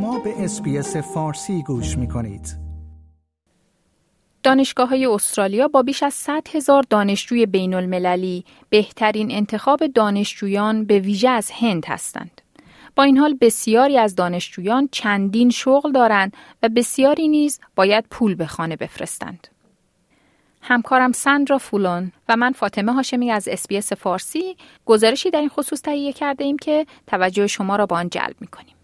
شما به SBS فارسی گوش می کنید. دانشگاه های استرالیا با بیش از 100 هزار دانشجوی بین المللی بهترین انتخاب دانشجویان به ویژه از هند هستند. با این حال بسیاری از دانشجویان چندین شغل دارند و بسیاری نیز باید پول به خانه بفرستند. همکارم سندرا فولون و من فاطمه هاشمی از SBS فارسی گزارشی در این خصوص تهیه کرده ایم که توجه شما را با آن جلب می کنیم.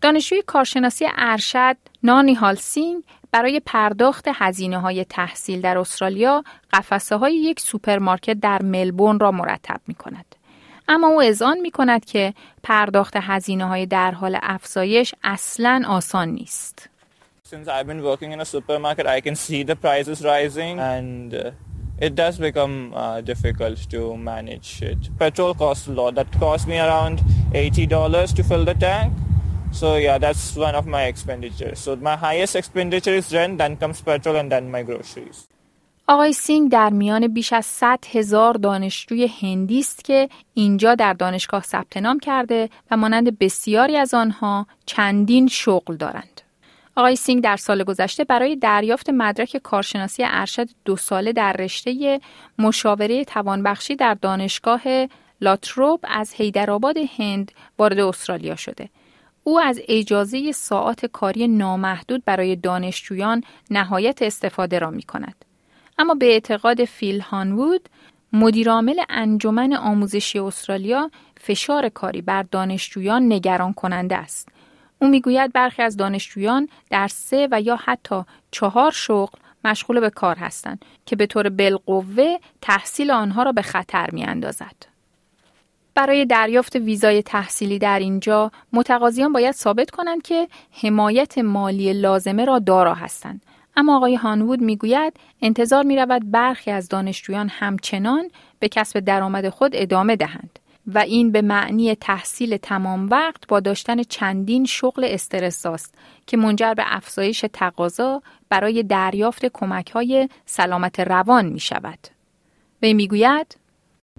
دانشجوی کارشناسی ارشد نانی هالسینگ برای پرداخت هزینه های تحصیل در استرالیا قفسه های یک سوپرمارکت در ملبورن را مرتب می کند. اما او اذعان می کند که پرداخت هزینه های در حال افزایش اصلا آسان نیست. Since I've been working in a supermarket, I can see the prices rising and uh, it does become uh, difficult to manage it. Petrol costs a lot. That cost me around $80 to fill the tank. So yeah, that's one of my expenditures. So my highest expenditure is rent, then comes petrol and then my groceries. آقای سینگ در میان بیش از 100 هزار دانشجوی هندی است که اینجا در دانشگاه ثبت نام کرده و مانند بسیاری از آنها چندین شغل دارند. آقای سینگ در سال گذشته برای دریافت مدرک کارشناسی ارشد دو ساله در رشته مشاوره توانبخشی در دانشگاه لاتروب از هیدرآباد هند وارد استرالیا شده. او از اجازه ساعات کاری نامحدود برای دانشجویان نهایت استفاده را می کند. اما به اعتقاد فیل هانوود مدیرعامل انجمن آموزشی استرالیا فشار کاری بر دانشجویان نگران کننده است او می‌گوید برخی از دانشجویان در سه و یا حتی چهار شغل مشغول به کار هستند که به طور بالقوه تحصیل آنها را به خطر می اندازد. برای دریافت ویزای تحصیلی در اینجا متقاضیان باید ثابت کنند که حمایت مالی لازمه را دارا هستند. اما آقای هانوود می‌گوید انتظار می رود برخی از دانشجویان همچنان به کسب درآمد خود ادامه دهند. و این به معنی تحصیل تمام وقت با داشتن چندین شغل استرس است که منجر به افزایش تقاضا برای دریافت کمک های سلامت روان می شود. وی می گوید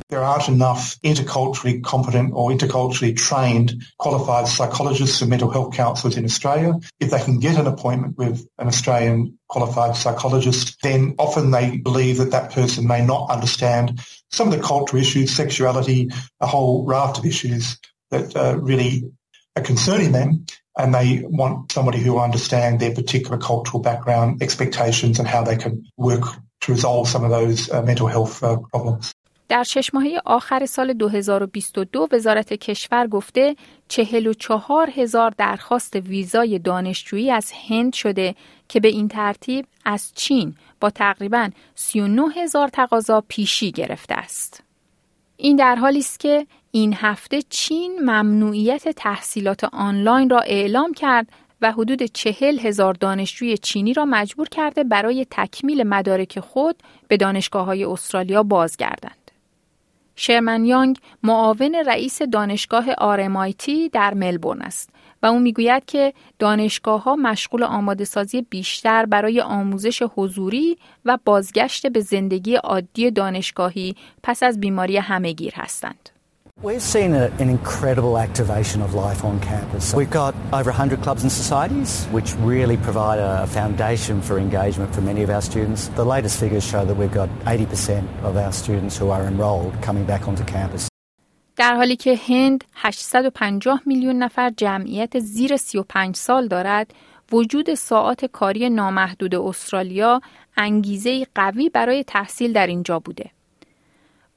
There aren't enough interculturally competent or interculturally trained qualified psychologists and mental health counsellors in Australia. If they can get an appointment with an Australian qualified psychologist, then often they believe that that person may not understand some of the cultural issues, sexuality, a whole raft of issues that uh, really are concerning them and they want somebody who understands their particular cultural background, expectations and how they can work to resolve some of those uh, mental health uh, problems. در شش ماهه آخر سال 2022 وزارت کشور گفته 44 هزار درخواست ویزای دانشجویی از هند شده که به این ترتیب از چین با تقریبا 39 هزار تقاضا پیشی گرفته است. این در حالی است که این هفته چین ممنوعیت تحصیلات آنلاین را اعلام کرد و حدود چهل هزار دانشجوی چینی را مجبور کرده برای تکمیل مدارک خود به دانشگاه های استرالیا بازگردند. شرمن یانگ معاون رئیس دانشگاه آرمایتی در ملبورن است و او می‌گوید که دانشگاه ها مشغول آماده سازی بیشتر برای آموزش حضوری و بازگشت به زندگی عادی دانشگاهی پس از بیماری همهگیر هستند. We've seen a, an incredible activation of life on campus. We've got over 100 clubs and societies, which really provide a foundation for engagement for many of our students. The latest figures show that we've got 80% of our students who are enrolled coming back onto campus. در حالی که هند 850 میلیون نفر جمعیت زیر 35 سال دارد، وجود ساعات کاری نامحدود استرالیا انگیزه قوی برای تحصیل در اینجا بوده.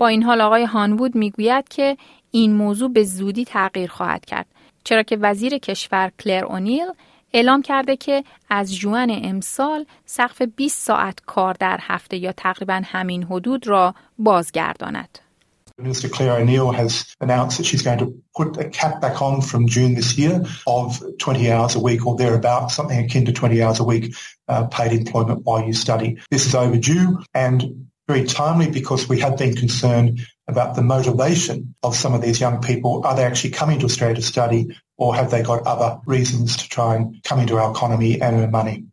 با این حال آقای هانوود می‌گوید که این موضوع به زودی تغییر خواهد کرد چرا که وزیر کشور کلر اونیل اعلام کرده که از جوان امسال سقف 20 ساعت کار در هفته یا تقریبا همین حدود را بازگرداند. Minister Claire O'Neill has announced that she's going to put a cap back on from June this year of 20 hours a week or thereabouts, something akin to 20 hours a week uh, paid employment while you study. This is overdue and very timely because we have been concerned about the motivation of some of these young people. Are they actually coming to Australia to study or have they got other reasons to try and come into our economy and earn money?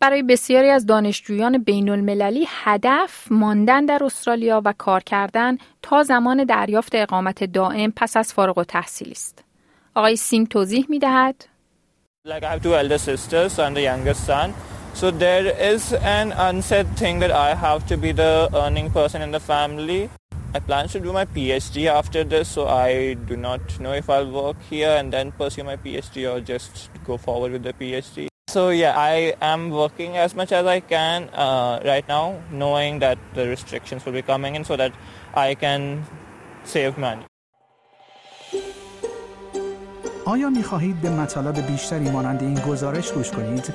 برای بسیاری از دانشجویان بین المللی هدف ماندن در استرالیا و کار کردن تا زمان دریافت اقامت دائم پس از فارغ و تحصیل است. آقای سینگ توضیح می دهد. Like I have two elder sisters and a youngest son. So there is an unsaid thing that I have to be the earning person in the family. I plan to do my PhD after this, so I do not know if I'll work here and then pursue my PhD or just go forward with the PhD. So yeah, I am working as much as I can uh, right now, knowing that the restrictions will be coming in so that I can save money. آیا می خواهید به مطالب بیشتری مانند این گزارش گوش کنید؟